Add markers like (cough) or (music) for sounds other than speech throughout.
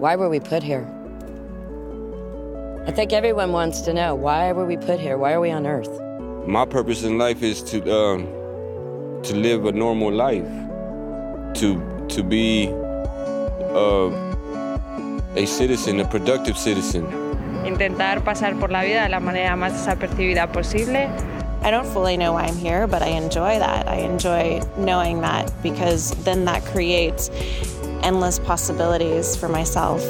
Why were we put here? I think everyone wants to know why were we put here? Why are we on earth? My purpose in life is to um, to live a normal life, to to be uh, a citizen, a productive citizen. Intentar pasar por la vida de la manera más desapercibida posible. I don't fully know why I'm here, but I enjoy that. I enjoy knowing that because then that creates endless possibilities for myself.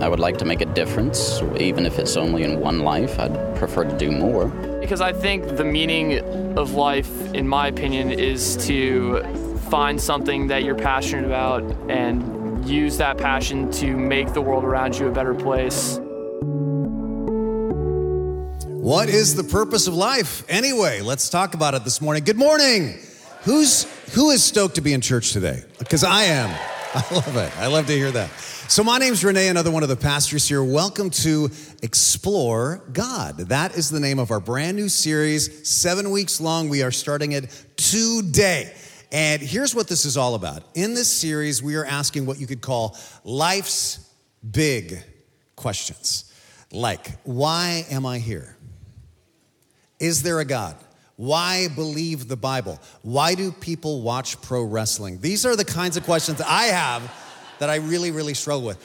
I would like to make a difference, even if it's only in one life. I'd prefer to do more. Because I think the meaning of life, in my opinion, is to find something that you're passionate about and use that passion to make the world around you a better place. What is the purpose of life? Anyway, let's talk about it this morning. Good morning. Who's who is stoked to be in church today? Because I am. (laughs) I love it. I love to hear that. So my name's Renee, another one of the pastors here. Welcome to Explore God. That is the name of our brand new series, seven weeks long. We are starting it today. And here's what this is all about. In this series, we are asking what you could call life's big questions. Like, why am I here? Is there a God? Why believe the Bible? Why do people watch pro wrestling? These are the kinds of questions I have that I really, really struggle with.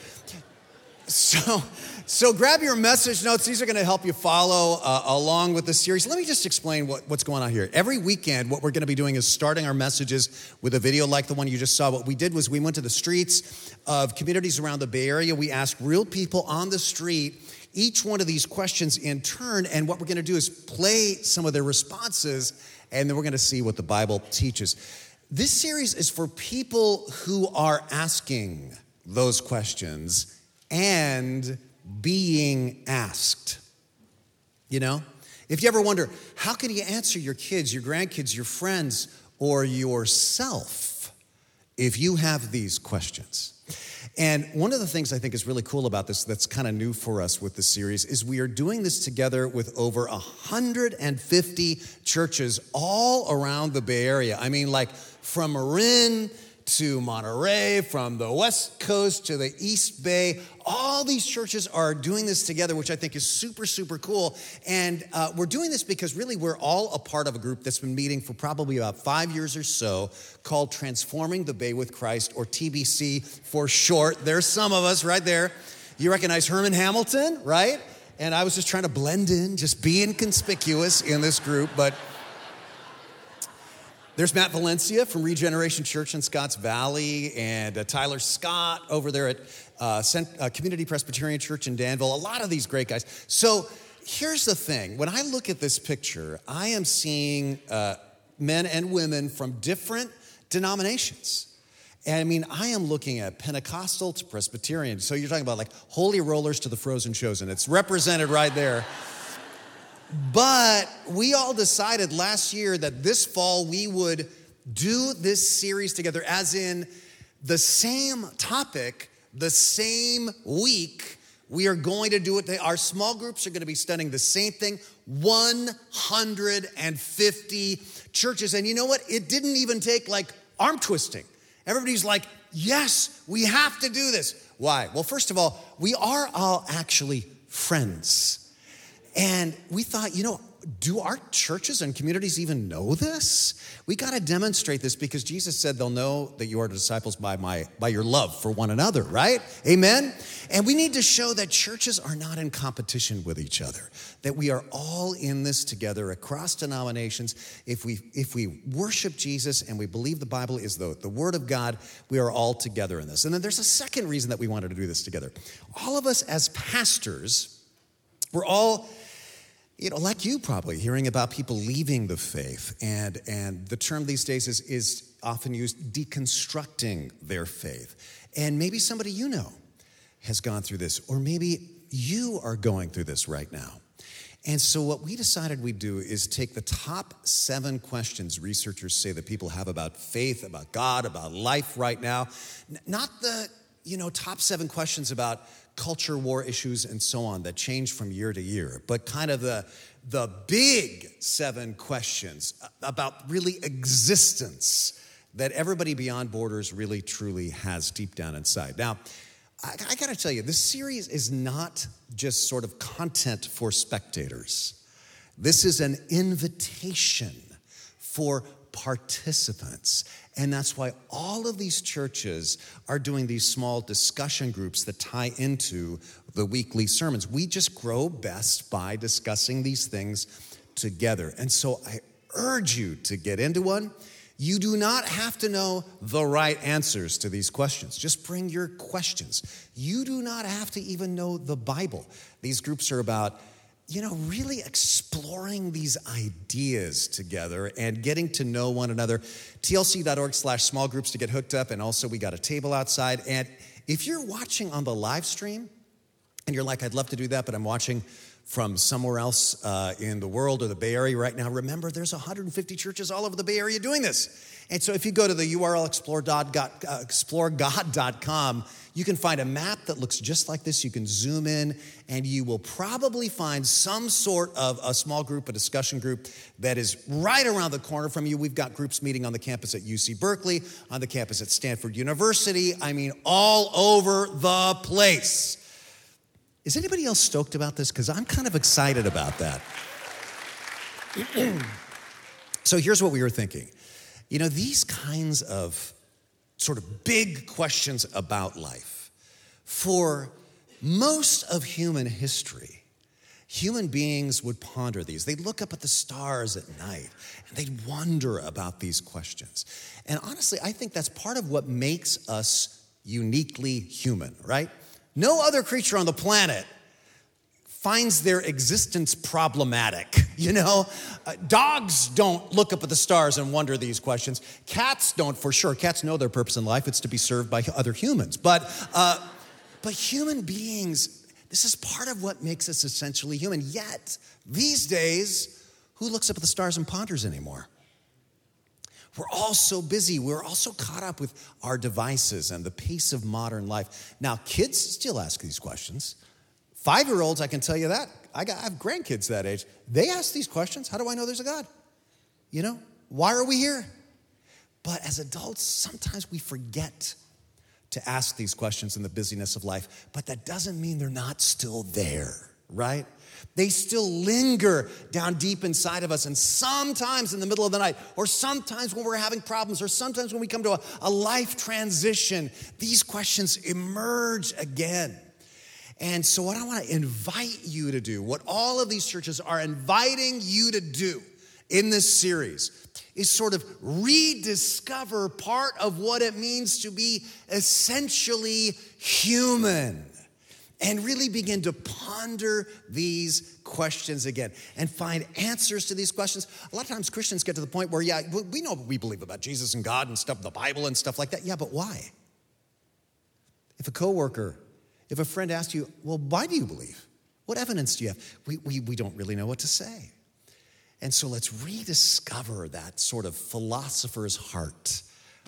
So, so grab your message notes. These are going to help you follow uh, along with the series. Let me just explain what, what's going on here. Every weekend, what we're going to be doing is starting our messages with a video like the one you just saw. What we did was we went to the streets of communities around the Bay Area. We asked real people on the street each one of these questions in turn. And what we're going to do is play some of their responses, and then we're going to see what the Bible teaches. This series is for people who are asking those questions and being asked. You know? If you ever wonder, how can you answer your kids, your grandkids, your friends, or yourself if you have these questions? And one of the things I think is really cool about this that's kind of new for us with the series is we are doing this together with over 150 churches all around the Bay Area. I mean, like from Marin to Monterey, from the West Coast to the East Bay. All these churches are doing this together, which I think is super, super cool. And uh, we're doing this because really we're all a part of a group that's been meeting for probably about five years or so called Transforming the Bay with Christ, or TBC for short. There's some of us right there. You recognize Herman Hamilton, right? And I was just trying to blend in, just being conspicuous in this group, but. There's Matt Valencia from Regeneration Church in Scotts Valley, and uh, Tyler Scott over there at uh, Cent- uh, Community Presbyterian Church in Danville. A lot of these great guys. So here's the thing when I look at this picture, I am seeing uh, men and women from different denominations. And I mean, I am looking at Pentecostal to Presbyterian. So you're talking about like holy rollers to the frozen chosen. It's represented right there. But we all decided last year that this fall we would do this series together, as in the same topic, the same week. We are going to do it. Our small groups are going to be studying the same thing 150 churches. And you know what? It didn't even take like arm twisting. Everybody's like, yes, we have to do this. Why? Well, first of all, we are all actually friends. And we thought, you know, do our churches and communities even know this? We got to demonstrate this because Jesus said they'll know that you are disciples by my by your love for one another, right? Amen. And we need to show that churches are not in competition with each other. That we are all in this together across denominations. If we if we worship Jesus and we believe the Bible is the, the word of God, we are all together in this. And then there's a second reason that we wanted to do this together. All of us as pastors, we're all you know, like you probably, hearing about people leaving the faith. And, and the term these days is, is often used deconstructing their faith. And maybe somebody you know has gone through this, or maybe you are going through this right now. And so, what we decided we'd do is take the top seven questions researchers say that people have about faith, about God, about life right now. Not the, you know, top seven questions about culture war issues and so on that change from year to year, but kind of the, the big seven questions about really existence that everybody beyond borders really truly has deep down inside. Now, I, I got to tell you, this series is not just sort of content for spectators. This is an invitation for participants. And that's why all of these churches are doing these small discussion groups that tie into the weekly sermons. We just grow best by discussing these things together. And so I urge you to get into one. You do not have to know the right answers to these questions. Just bring your questions. You do not have to even know the Bible. These groups are about, you know, really exploring these ideas together and getting to know one another. TLC.org slash small groups to get hooked up. And also, we got a table outside. And if you're watching on the live stream and you're like, I'd love to do that, but I'm watching from somewhere else uh, in the world or the Bay Area right now, remember there's 150 churches all over the Bay Area doing this. And so if you go to the URL uh, exploregod.com, you can find a map that looks just like this. You can zoom in, and you will probably find some sort of a small group, a discussion group that is right around the corner from you. We've got groups meeting on the campus at UC Berkeley, on the campus at Stanford University. I mean, all over the place. Is anybody else stoked about this? Because I'm kind of excited about that. (clears throat) so here's what we were thinking. You know, these kinds of sort of big questions about life, for most of human history, human beings would ponder these. They'd look up at the stars at night and they'd wonder about these questions. And honestly, I think that's part of what makes us uniquely human, right? No other creature on the planet finds their existence problematic. (laughs) You know, uh, dogs don't look up at the stars and wonder these questions. Cats don't, for sure. Cats know their purpose in life. It's to be served by other humans. But, uh, but human beings, this is part of what makes us essentially human. Yet, these days, who looks up at the stars and ponders anymore? We're all so busy. We're also caught up with our devices and the pace of modern life. Now, kids still ask these questions. Five year olds, I can tell you that. I, got, I have grandkids that age. They ask these questions How do I know there's a God? You know, why are we here? But as adults, sometimes we forget to ask these questions in the busyness of life, but that doesn't mean they're not still there, right? They still linger down deep inside of us. And sometimes in the middle of the night, or sometimes when we're having problems, or sometimes when we come to a, a life transition, these questions emerge again. And so, what I want to invite you to do, what all of these churches are inviting you to do in this series, is sort of rediscover part of what it means to be essentially human and really begin to ponder these questions again and find answers to these questions. A lot of times Christians get to the point where, yeah, we know what we believe about Jesus and God and stuff, the Bible and stuff like that. Yeah, but why? If a coworker if a friend asks you, well, why do you believe? What evidence do you have? We, we, we don't really know what to say. And so let's rediscover that sort of philosopher's heart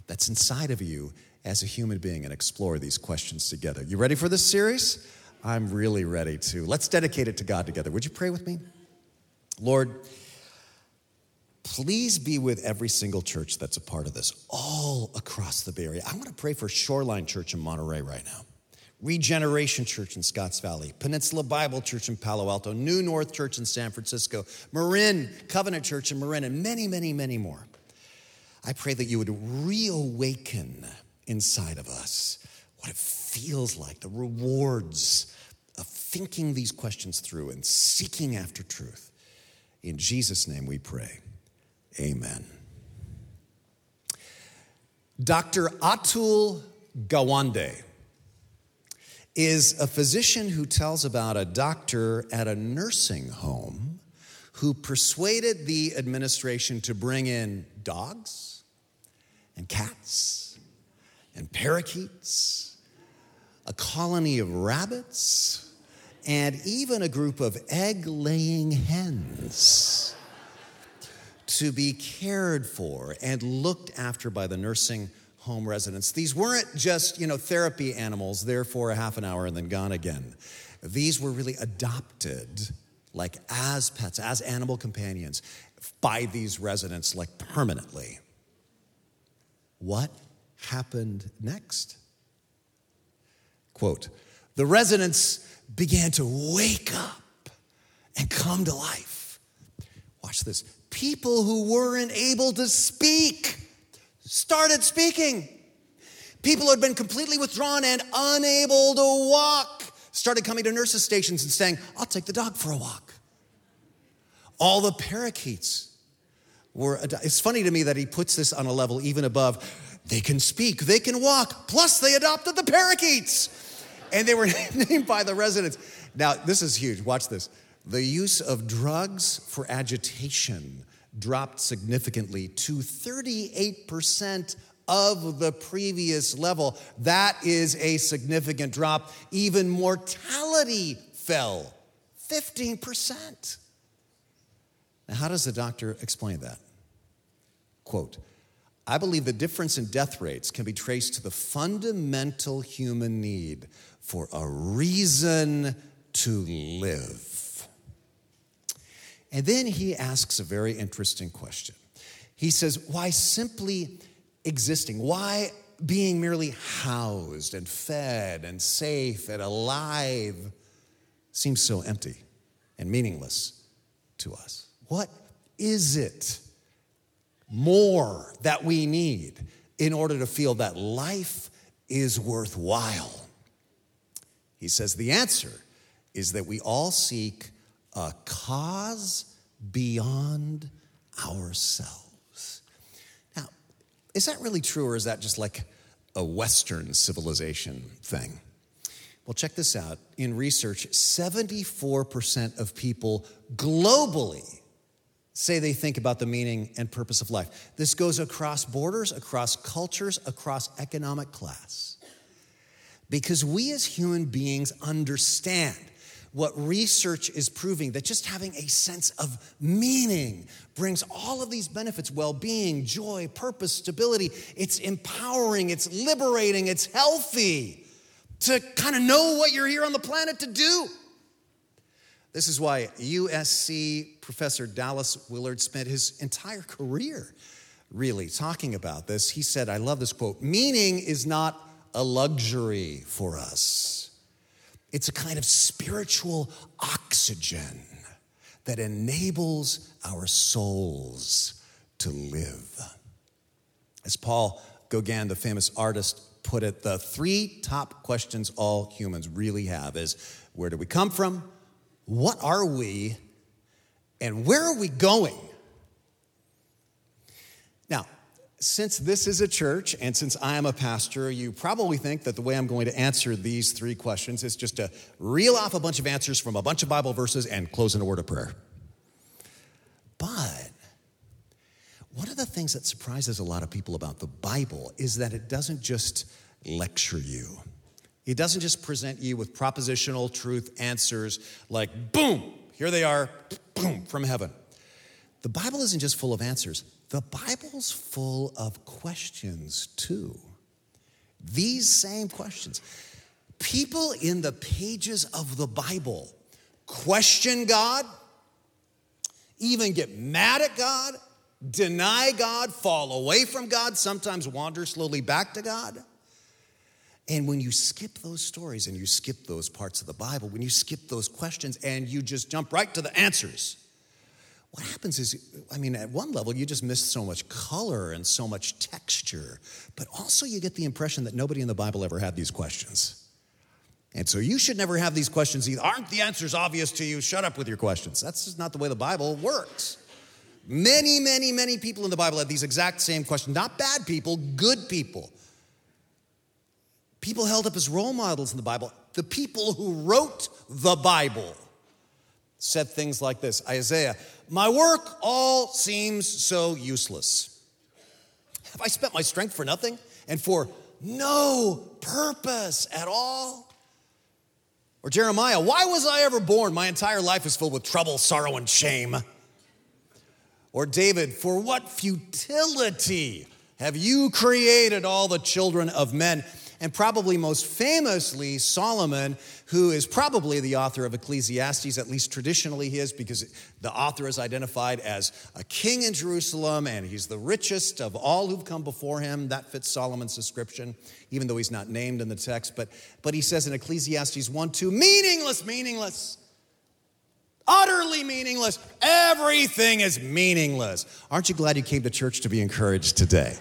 that's inside of you as a human being and explore these questions together. You ready for this series? I'm really ready to. Let's dedicate it to God together. Would you pray with me? Lord, please be with every single church that's a part of this, all across the Bay Area. I want to pray for Shoreline Church in Monterey right now. Regeneration Church in Scotts Valley, Peninsula Bible Church in Palo Alto, New North Church in San Francisco, Marin Covenant Church in Marin, and many, many, many more. I pray that you would reawaken inside of us what it feels like, the rewards of thinking these questions through and seeking after truth. In Jesus' name we pray. Amen. Dr. Atul Gawande is a physician who tells about a doctor at a nursing home who persuaded the administration to bring in dogs and cats and parakeets, a colony of rabbits, and even a group of egg laying hens to be cared for and looked after by the nursing home residents. These weren't just, you know, therapy animals there for a half an hour and then gone again. These were really adopted like as pets, as animal companions by these residents like permanently. What happened next? Quote The residents began to wake up and come to life. Watch this. People who weren't able to speak started speaking. People who had been completely withdrawn and unable to walk started coming to nurses' stations and saying, I'll take the dog for a walk. All the parakeets were, it's funny to me that he puts this on a level even above, they can speak, they can walk, plus they adopted the parakeets. And they were (laughs) named by the residents. Now, this is huge. Watch this. The use of drugs for agitation dropped significantly to 38% of the previous level. That is a significant drop. Even mortality fell 15%. Now, how does the doctor explain that? Quote, I believe the difference in death rates can be traced to the fundamental human need for a reason to live. And then he asks a very interesting question. He says, Why simply existing? Why being merely housed and fed and safe and alive seems so empty and meaningless to us? What is it more that we need in order to feel that life is worthwhile? He says the answer is that we all seek a cause beyond ourselves. Now, is that really true, or is that just like a Western civilization thing? Well, check this out. In research, 74% of people globally say they think about the meaning and purpose of life. This goes across borders, across cultures, across economic class. Because we as human beings understand what research is proving that just having a sense of meaning brings all of these benefits well being, joy, purpose, stability. It's empowering, it's liberating, it's healthy to kind of know what you're here on the planet to do. This is why USC professor Dallas Willard spent his entire career really talking about this. He said, I love this quote meaning is not a luxury for us, it's a kind of spiritual oxygen that enables our souls to live. As Paul Gauguin, the famous artist, put it, the three top questions all humans really have is where do we come from? What are we? And where are we going? Now, since this is a church and since I am a pastor, you probably think that the way I'm going to answer these three questions is just to reel off a bunch of answers from a bunch of Bible verses and close in a word of prayer. But one of the things that surprises a lot of people about the Bible is that it doesn't just lecture you. It doesn't just present you with propositional truth answers like, boom, here they are, boom, from heaven. The Bible isn't just full of answers, the Bible's full of questions too. These same questions. People in the pages of the Bible question God, even get mad at God, deny God, fall away from God, sometimes wander slowly back to God. And when you skip those stories and you skip those parts of the Bible, when you skip those questions and you just jump right to the answers, what happens is, I mean, at one level, you just miss so much color and so much texture, but also you get the impression that nobody in the Bible ever had these questions. And so you should never have these questions either. Aren't the answers obvious to you? Shut up with your questions. That's just not the way the Bible works. Many, many, many people in the Bible had these exact same questions. Not bad people, good people people held up as role models in the Bible. The people who wrote the Bible said things like this Isaiah, my work all seems so useless. Have I spent my strength for nothing and for no purpose at all? Or Jeremiah, why was I ever born? My entire life is filled with trouble, sorrow, and shame. Or David, for what futility have you created all the children of men? And probably most famously Solomon, who is probably the author of Ecclesiastes, at least traditionally he is, because the author is identified as a king in Jerusalem and he's the richest of all who've come before him. That fits Solomon's description, even though he's not named in the text. But, but he says in Ecclesiastes 1 2, meaningless, meaningless. Utterly meaningless. Everything is meaningless. Aren't you glad you came to church to be encouraged today?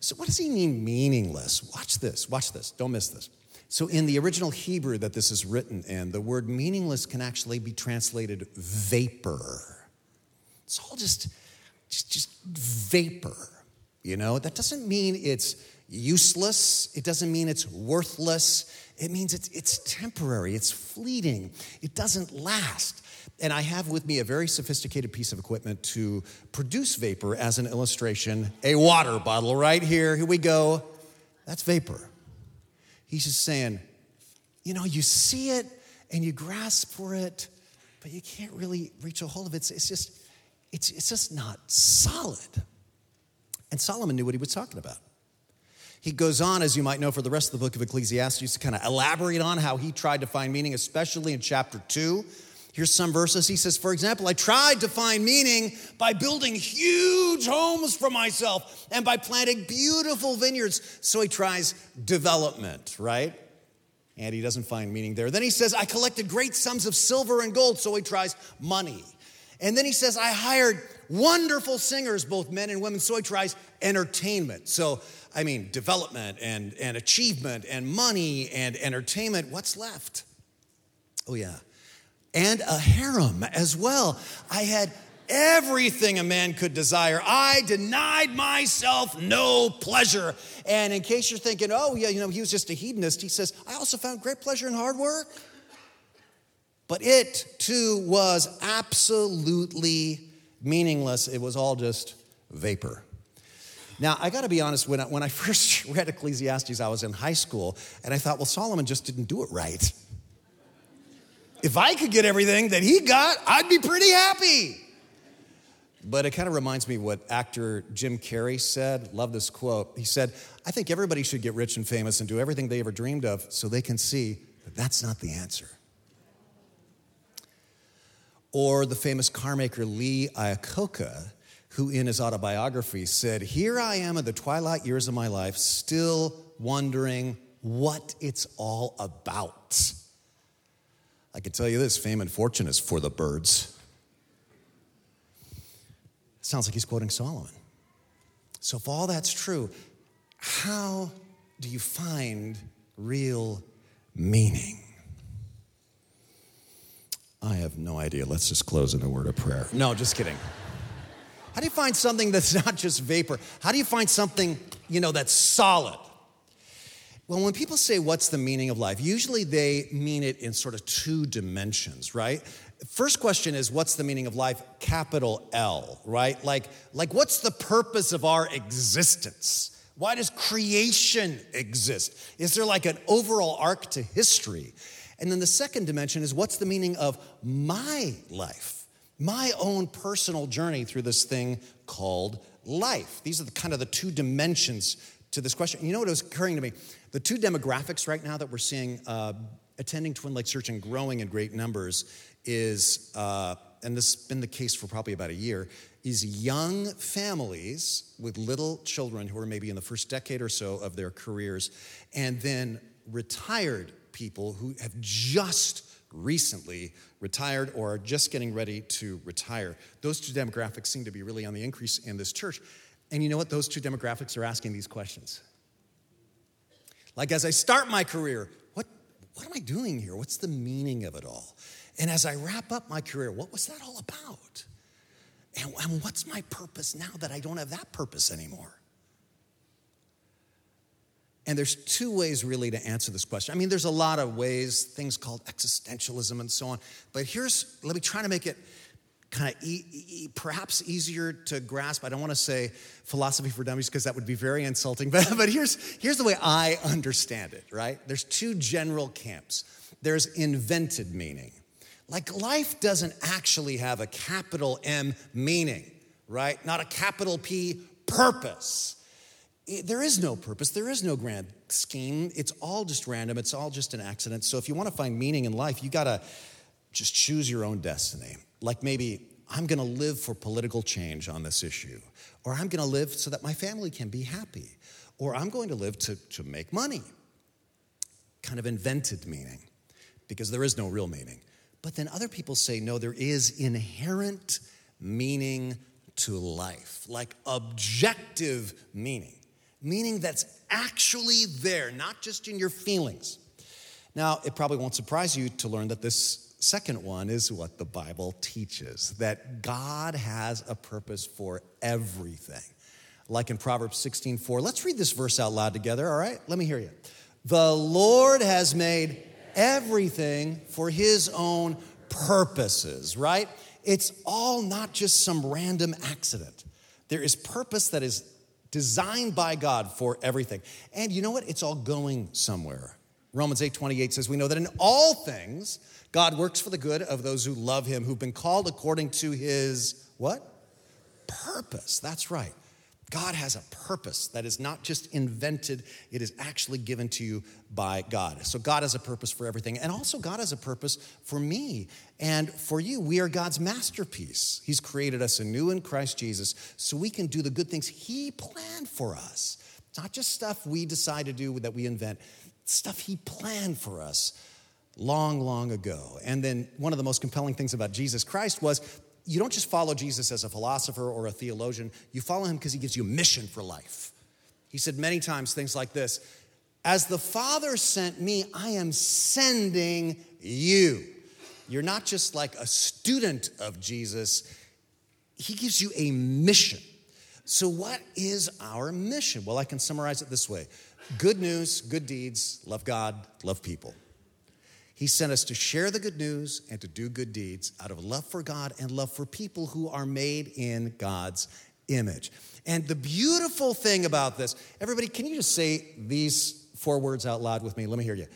So, what does he mean, meaningless? Watch this, watch this, don't miss this. So, in the original Hebrew that this is written in, the word meaningless can actually be translated vapor. It's all just, just, just vapor, you know? That doesn't mean it's useless, it doesn't mean it's worthless. It means it's, it's temporary, it's fleeting, it doesn't last. And I have with me a very sophisticated piece of equipment to produce vapor as an illustration a water bottle right here. Here we go. That's vapor. He's just saying, you know, you see it and you grasp for it, but you can't really reach a hold of it. It's, it's just, it's, it's just not solid. And Solomon knew what he was talking about. He goes on, as you might know, for the rest of the book of Ecclesiastes to kind of elaborate on how he tried to find meaning, especially in chapter two. Here's some verses. He says, for example, I tried to find meaning by building huge homes for myself and by planting beautiful vineyards. So he tries development, right? And he doesn't find meaning there. Then he says, I collected great sums of silver and gold. So he tries money. And then he says, I hired wonderful singers, both men and women. So he tries entertainment. So, I mean, development and, and achievement and money and entertainment. What's left? Oh, yeah and a harem as well. I had everything a man could desire. I denied myself no pleasure. And in case you're thinking, oh, yeah, you know, he was just a hedonist, he says, I also found great pleasure in hard work. But it too was absolutely meaningless. It was all just vapor. Now, I got to be honest, when I, when I (laughs) first read Ecclesiastes, I was in high school, and I thought, well, Solomon just didn't do it right if I could get everything that he got, I'd be pretty happy. But it kind of reminds me what actor Jim Carrey said. Love this quote. He said, I think everybody should get rich and famous and do everything they ever dreamed of so they can see that that's not the answer. Or the famous car maker Lee Iacocca, who in his autobiography said, Here I am in the twilight years of my life, still wondering what it's all about. I can tell you this fame and fortune is for the birds. Sounds like he's quoting Solomon. So, if all that's true, how do you find real meaning? I have no idea. Let's just close in a word of prayer. No, just kidding. How do you find something that's not just vapor? How do you find something, you know, that's solid? Well, when people say, What's the meaning of life? usually they mean it in sort of two dimensions, right? First question is, What's the meaning of life? Capital L, right? Like, like what's the purpose of our existence? Why does creation exist? Is there like an overall arc to history? And then the second dimension is, What's the meaning of my life? My own personal journey through this thing called life. These are the, kind of the two dimensions to this question. You know what was occurring to me? The two demographics right now that we're seeing uh, attending Twin Lakes Church and growing in great numbers is, uh, and this has been the case for probably about a year, is young families with little children who are maybe in the first decade or so of their careers, and then retired people who have just recently retired or are just getting ready to retire. Those two demographics seem to be really on the increase in this church. And you know what? Those two demographics are asking these questions. Like as I start my career, what, what am I doing here? What's the meaning of it all? And as I wrap up my career, what was that all about? And, and what's my purpose now that I don't have that purpose anymore? And there's two ways really to answer this question. I mean, there's a lot of ways, things called existentialism and so on. But here's, let me try to make it kind of e- e- perhaps easier to grasp. I don't want to say philosophy for dummies because that would be very insulting, (laughs) but, but here's, here's the way I understand it, right? There's two general camps there's invented meaning. Like life doesn't actually have a capital M meaning, right? Not a capital P purpose. there is no purpose, there is no grand scheme. It's all just random, it's all just an accident. So if you want to find meaning in life, you got to just choose your own destiny. Like maybe I'm going to live for political change on this issue, or I'm going to live so that my family can be happy, or I'm going to live to, to make money. Kind of invented meaning because there is no real meaning. But then other people say, no, there is inherent meaning to life, like objective meaning, meaning that's actually there, not just in your feelings. Now, it probably won't surprise you to learn that this second one is what the Bible teaches that God has a purpose for everything. Like in Proverbs 16 4. Let's read this verse out loud together, all right? Let me hear you. The Lord has made everything for his own purposes, right? It's all not just some random accident. There is purpose that is designed by God for everything. And you know what? It's all going somewhere. Romans 8 28 says, We know that in all things, God works for the good of those who love him, who've been called according to his what? Purpose. That's right. God has a purpose that is not just invented, it is actually given to you by God. So, God has a purpose for everything. And also, God has a purpose for me and for you. We are God's masterpiece. He's created us anew in Christ Jesus so we can do the good things He planned for us. It's not just stuff we decide to do that we invent, stuff He planned for us long, long ago. And then, one of the most compelling things about Jesus Christ was you don't just follow Jesus as a philosopher or a theologian, you follow him because he gives you a mission for life. He said many times things like this As the Father sent me, I am sending you. You're not just like a student of Jesus, he gives you a mission. So, what is our mission? Well, I can summarize it this way good news, good deeds, love God, love people. He sent us to share the good news and to do good deeds out of love for God and love for people who are made in God's image. And the beautiful thing about this, everybody, can you just say these four words out loud with me? Let me hear you.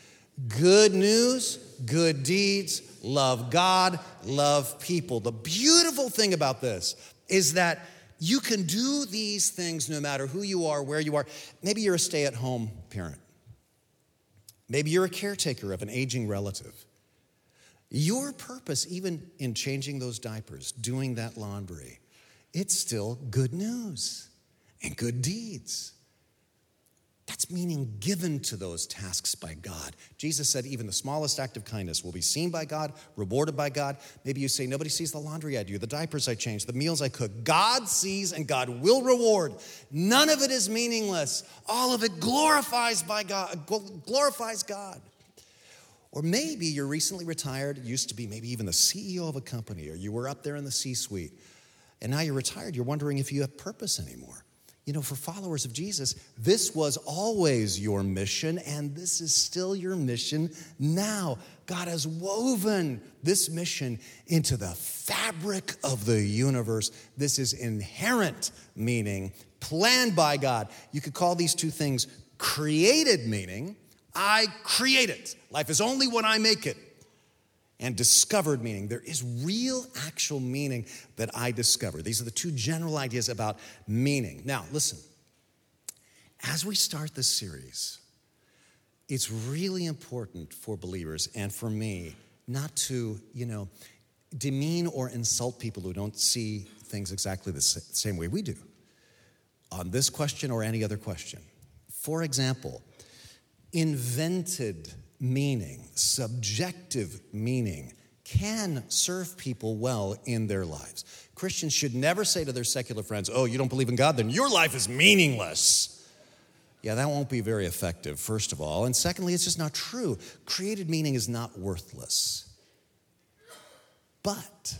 Good news, good deeds, love God, love people. The beautiful thing about this is that you can do these things no matter who you are, where you are. Maybe you're a stay at home parent. Maybe you're a caretaker of an aging relative. Your purpose, even in changing those diapers, doing that laundry, it's still good news and good deeds. That's meaning given to those tasks by God. Jesus said, even the smallest act of kindness will be seen by God, rewarded by God. Maybe you say, nobody sees the laundry I do, the diapers I change, the meals I cook. God sees and God will reward. None of it is meaningless. All of it glorifies by God, glorifies God. Or maybe you're recently retired, used to be maybe even the CEO of a company, or you were up there in the C suite, and now you're retired. You're wondering if you have purpose anymore. You know, for followers of Jesus, this was always your mission, and this is still your mission now. God has woven this mission into the fabric of the universe. This is inherent meaning, planned by God. You could call these two things created meaning. I create it. Life is only what I make it and discovered meaning. There is real, actual meaning that I discover. These are the two general ideas about meaning. Now, listen, as we start this series, it's really important for believers and for me not to, you know, demean or insult people who don't see things exactly the same way we do on this question or any other question. For example, invented meaning, subjective meaning, can serve people well in their lives. Christians should never say to their secular friends, Oh, you don't believe in God, then your life is meaningless. Yeah, that won't be very effective, first of all. And secondly, it's just not true. Created meaning is not worthless. But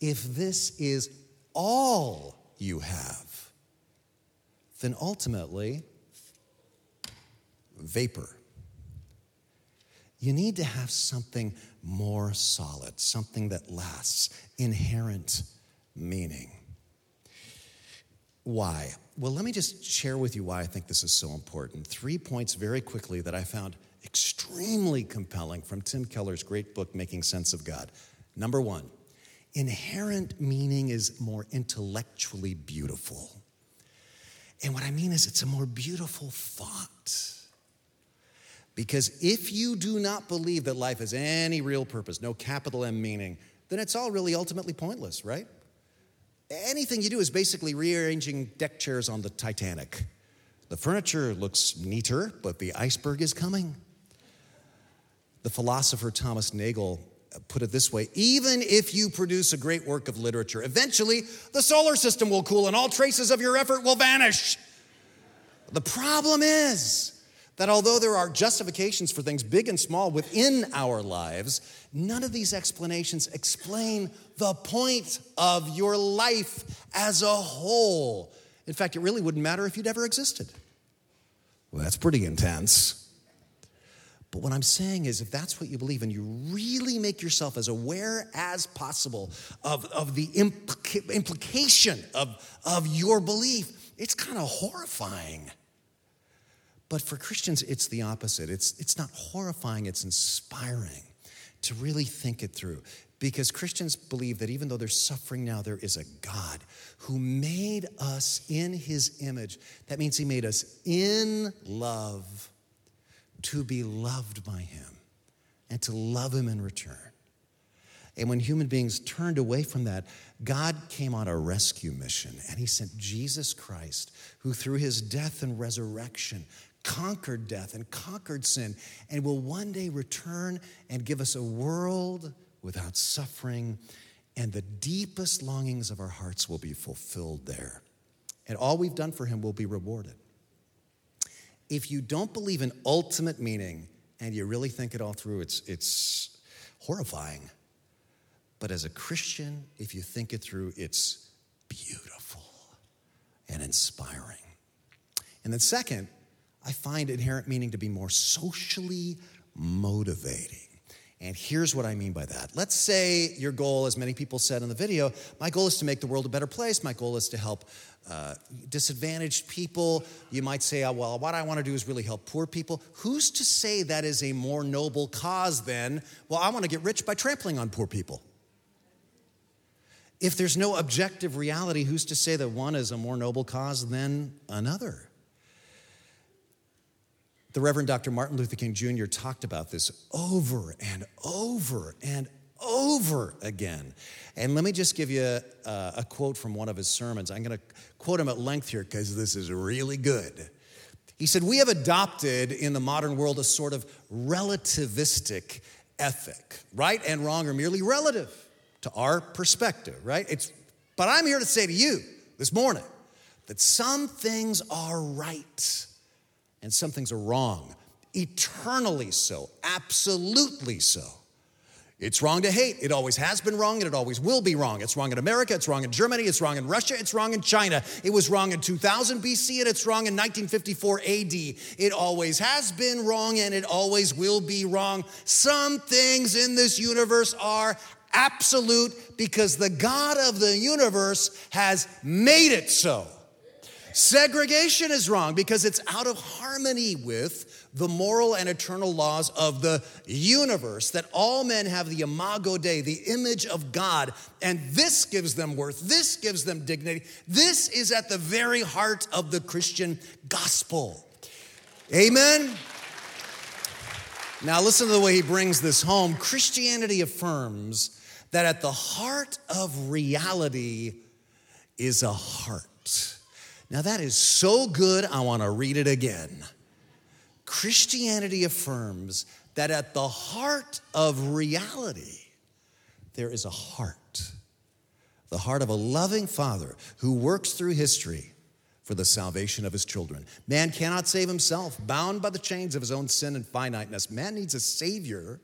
if this is all you have, then ultimately, vapor. You need to have something more solid, something that lasts, inherent meaning. Why? Well, let me just share with you why I think this is so important. Three points very quickly that I found extremely compelling from Tim Keller's great book, Making Sense of God. Number one, inherent meaning is more intellectually beautiful. And what I mean is, it's a more beautiful thought. Because if you do not believe that life has any real purpose, no capital M meaning, then it's all really ultimately pointless, right? Anything you do is basically rearranging deck chairs on the Titanic. The furniture looks neater, but the iceberg is coming. The philosopher Thomas Nagel uh, put it this way even if you produce a great work of literature, eventually the solar system will cool and all traces of your effort will vanish. The problem is, that although there are justifications for things big and small within our lives, none of these explanations explain the point of your life as a whole. In fact, it really wouldn't matter if you'd ever existed. Well, that's pretty intense. But what I'm saying is, if that's what you believe and you really make yourself as aware as possible of, of the implica- implication of, of your belief, it's kind of horrifying. But for Christians, it's the opposite. It's, it's not horrifying, it's inspiring to really think it through. Because Christians believe that even though there's suffering now, there is a God who made us in his image. That means he made us in love to be loved by him and to love him in return. And when human beings turned away from that, God came on a rescue mission and he sent Jesus Christ, who through his death and resurrection conquered death and conquered sin and will one day return and give us a world without suffering, and the deepest longings of our hearts will be fulfilled there. And all we've done for him will be rewarded. If you don't believe in ultimate meaning and you really think it all through, it's, it's horrifying. But as a Christian, if you think it through, it's beautiful and inspiring. And then, second, I find inherent meaning to be more socially motivating. And here's what I mean by that. Let's say your goal, as many people said in the video, my goal is to make the world a better place. My goal is to help uh, disadvantaged people. You might say, oh, well, what I want to do is really help poor people. Who's to say that is a more noble cause than, well, I want to get rich by trampling on poor people? If there's no objective reality, who's to say that one is a more noble cause than another? The Reverend Dr. Martin Luther King Jr. talked about this over and over and over again. And let me just give you a, a quote from one of his sermons. I'm going to quote him at length here because this is really good. He said, We have adopted in the modern world a sort of relativistic ethic. Right and wrong are merely relative to our perspective, right? It's, but I'm here to say to you this morning that some things are right and some things are wrong. Eternally so, absolutely so. It's wrong to hate. It always has been wrong and it always will be wrong. It's wrong in America, it's wrong in Germany, it's wrong in Russia, it's wrong in China. It was wrong in 2000 BC and it's wrong in 1954 AD. It always has been wrong and it always will be wrong. Some things in this universe are absolute because the God of the universe has made it so. Segregation is wrong because it's out of harmony with the moral and eternal laws of the universe, that all men have the imago Dei, the image of God, and this gives them worth, this gives them dignity. This is at the very heart of the Christian gospel. Amen? Now, listen to the way he brings this home. Christianity affirms that at the heart of reality is a heart. Now, that is so good, I want to read it again. Christianity affirms that at the heart of reality, there is a heart, the heart of a loving father who works through history for the salvation of his children. Man cannot save himself, bound by the chains of his own sin and finiteness. Man needs a savior,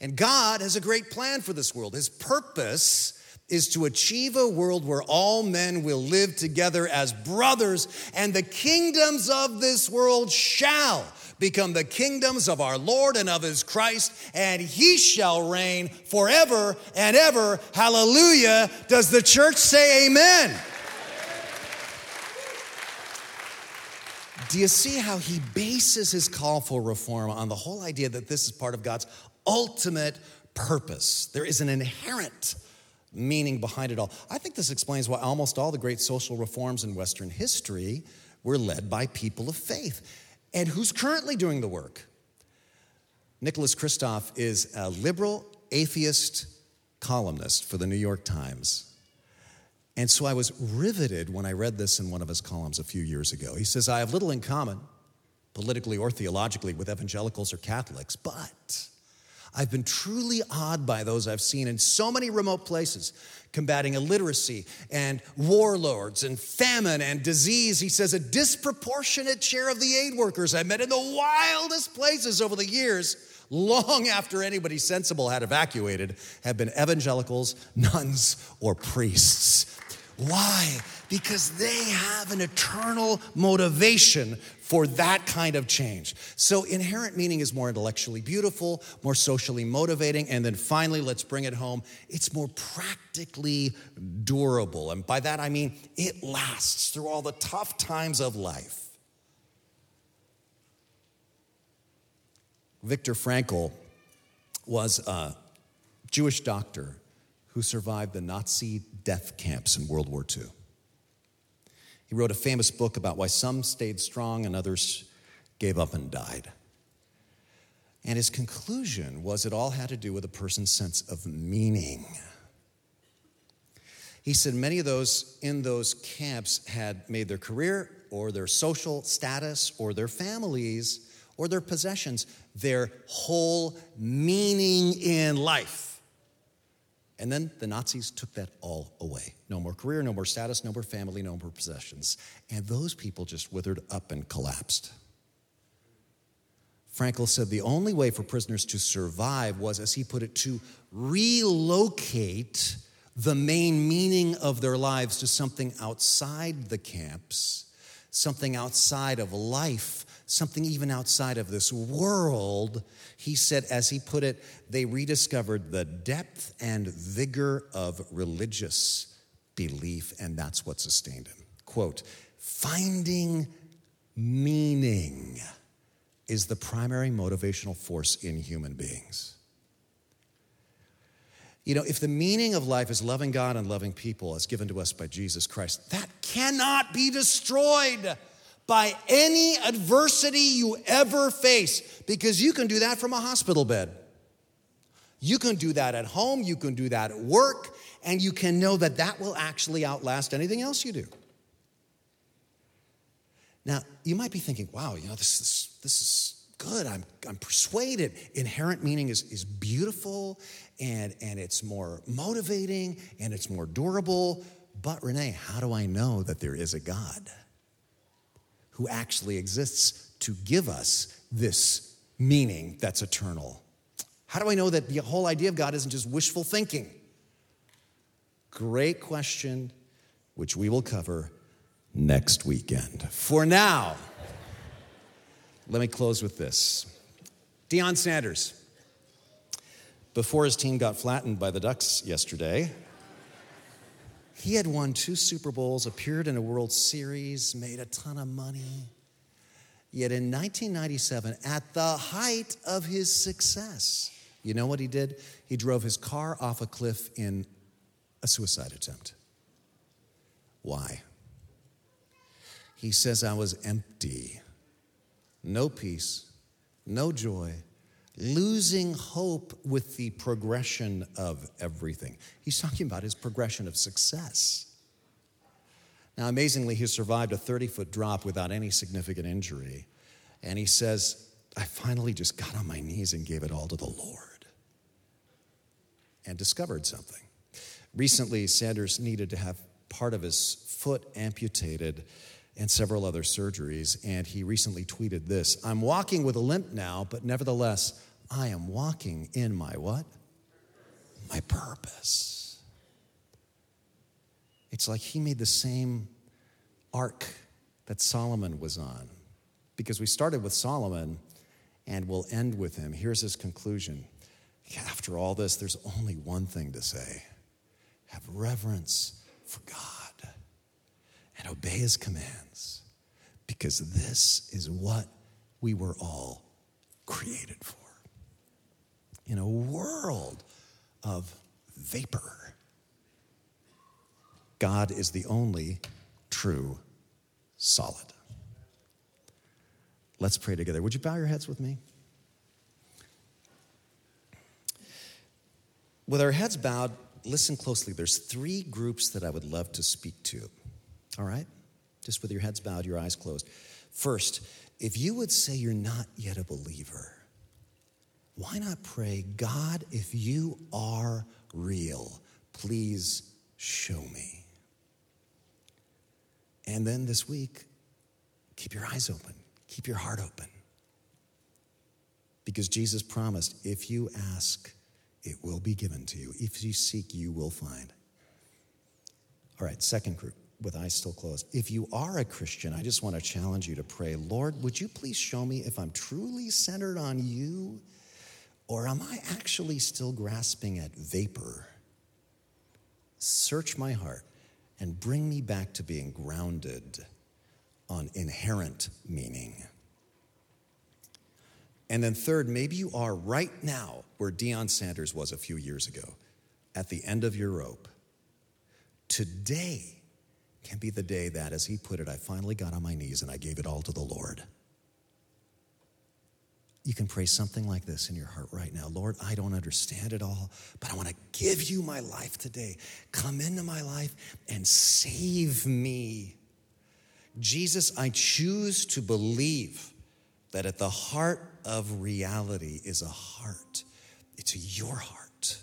and God has a great plan for this world. His purpose is to achieve a world where all men will live together as brothers, and the kingdoms of this world shall become the kingdoms of our Lord and of his Christ, and he shall reign forever and ever. Hallelujah. Does the church say amen? Do you see how he bases his call for reform on the whole idea that this is part of God's ultimate purpose? There is an inherent meaning behind it all. I think this explains why almost all the great social reforms in Western history we're led by people of faith. And who's currently doing the work? Nicholas Kristof is a liberal atheist columnist for the New York Times. And so I was riveted when I read this in one of his columns a few years ago. He says, I have little in common, politically or theologically, with evangelicals or Catholics, but I've been truly awed by those I've seen in so many remote places, combating illiteracy and warlords and famine and disease. He says, a disproportionate share of the aid workers I met in the wildest places over the years long after anybody sensible had evacuated, have been evangelicals, nuns, or priests. Why? Because they have an eternal motivation for that kind of change. So, inherent meaning is more intellectually beautiful, more socially motivating, and then finally, let's bring it home, it's more practically durable. And by that I mean it lasts through all the tough times of life. Viktor Frankl was a Jewish doctor who survived the Nazi death camps in World War II. He wrote a famous book about why some stayed strong and others gave up and died. And his conclusion was it all had to do with a person's sense of meaning. He said many of those in those camps had made their career or their social status or their families or their possessions their whole meaning in life. And then the Nazis took that all away. No more career, no more status, no more family, no more possessions. And those people just withered up and collapsed. Frankl said the only way for prisoners to survive was, as he put it, to relocate the main meaning of their lives to something outside the camps, something outside of life something even outside of this world, he said, as he put it, they rediscovered the depth and vigor of religious belief, and that's what sustained him. Quote, finding meaning is the primary motivational force in human beings. You know, if the meaning of life is loving God and loving people as given to us by Jesus Christ, that cannot be destroyed by any adversity you ever face because you can do that from a hospital bed. You can do that at home, you can do that at work, and you can know that that will actually outlast anything else you do. Now, you might be thinking, wow, you know, this is, this is good. I'm, I'm persuaded. Inherent meaning is, is beautiful and, and it's more motivating and it's more durable. But, Renee, how do I know that there is a God? Who actually exists to give us this meaning that's eternal. How do I know that the whole idea of God isn't just wishful thinking? Great question, which we will cover next weekend. For now, let me close with this Deion Sanders, before his team got flattened by the Ducks yesterday, he had won two Super Bowls, appeared in a World Series, made a ton of money. Yet in 1997, at the height of his success, you know what he did? He drove his car off a cliff in a suicide attempt. Why? He says, I was empty, no peace, no joy, losing hope with the progression of everything. He's talking about his progression of success. Now, amazingly, he survived a 30 foot drop without any significant injury. And he says, I finally just got on my knees and gave it all to the Lord and discovered something. Recently, Sanders needed to have part of his foot amputated and several other surgeries. And he recently tweeted this I'm walking with a limp now, but nevertheless, I am walking in my what? My purpose. It's like he made the same arc that Solomon was on. Because we started with Solomon and we'll end with him. Here's his conclusion. After all this, there's only one thing to say have reverence for God and obey his commands, because this is what we were all created for in a world of vapor. God is the only true solid. Let's pray together. Would you bow your heads with me? With our heads bowed, listen closely. There's three groups that I would love to speak to. All right? Just with your heads bowed, your eyes closed. First, if you would say you're not yet a believer, why not pray, God, if you are real, please show me. And then this week, keep your eyes open, keep your heart open. Because Jesus promised, if you ask, it will be given to you. If you seek, you will find. All right, second group with eyes still closed. If you are a Christian, I just want to challenge you to pray, Lord, would you please show me if I'm truly centered on you or am I actually still grasping at vapor? Search my heart and bring me back to being grounded on inherent meaning. And then, third, maybe you are right now where Deion Sanders was a few years ago, at the end of your rope. Today can be the day that, as he put it, I finally got on my knees and I gave it all to the Lord. You can pray something like this in your heart right now Lord, I don't understand it all, but I want to give you my life today. Come into my life and save me. Jesus, I choose to believe that at the heart of reality is a heart. It's your heart,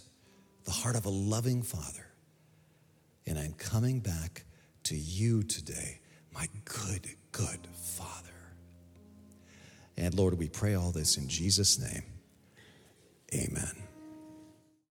the heart of a loving Father. And I'm coming back to you today, my good, good Father. And Lord, we pray all this in Jesus' name. Amen.